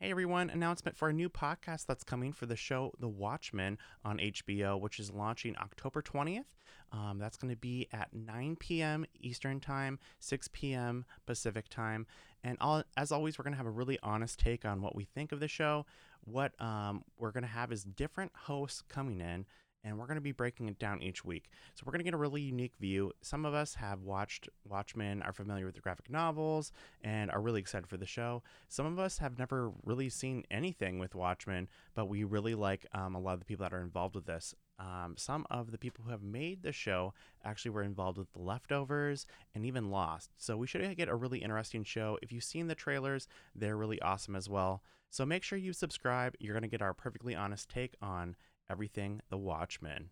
Hey everyone, announcement for a new podcast that's coming for the show The Watchmen on HBO, which is launching October 20th. Um, that's going to be at 9 p.m. Eastern Time, 6 p.m. Pacific Time. And all, as always, we're going to have a really honest take on what we think of the show. What um, we're going to have is different hosts coming in and we're going to be breaking it down each week. So we're going to get a really unique view. Some of us have watched Watchmen, are familiar with the graphic novels, and are really excited for the show. Some of us have never really seen anything with Watchmen, but we really like um, a lot of the people that are involved with this. Um, some of the people who have made the show actually were involved with The Leftovers and even Lost. So we should get a really interesting show. If you've seen the trailers, they're really awesome as well. So make sure you subscribe. You're going to get our perfectly honest take on everything The Watchmen.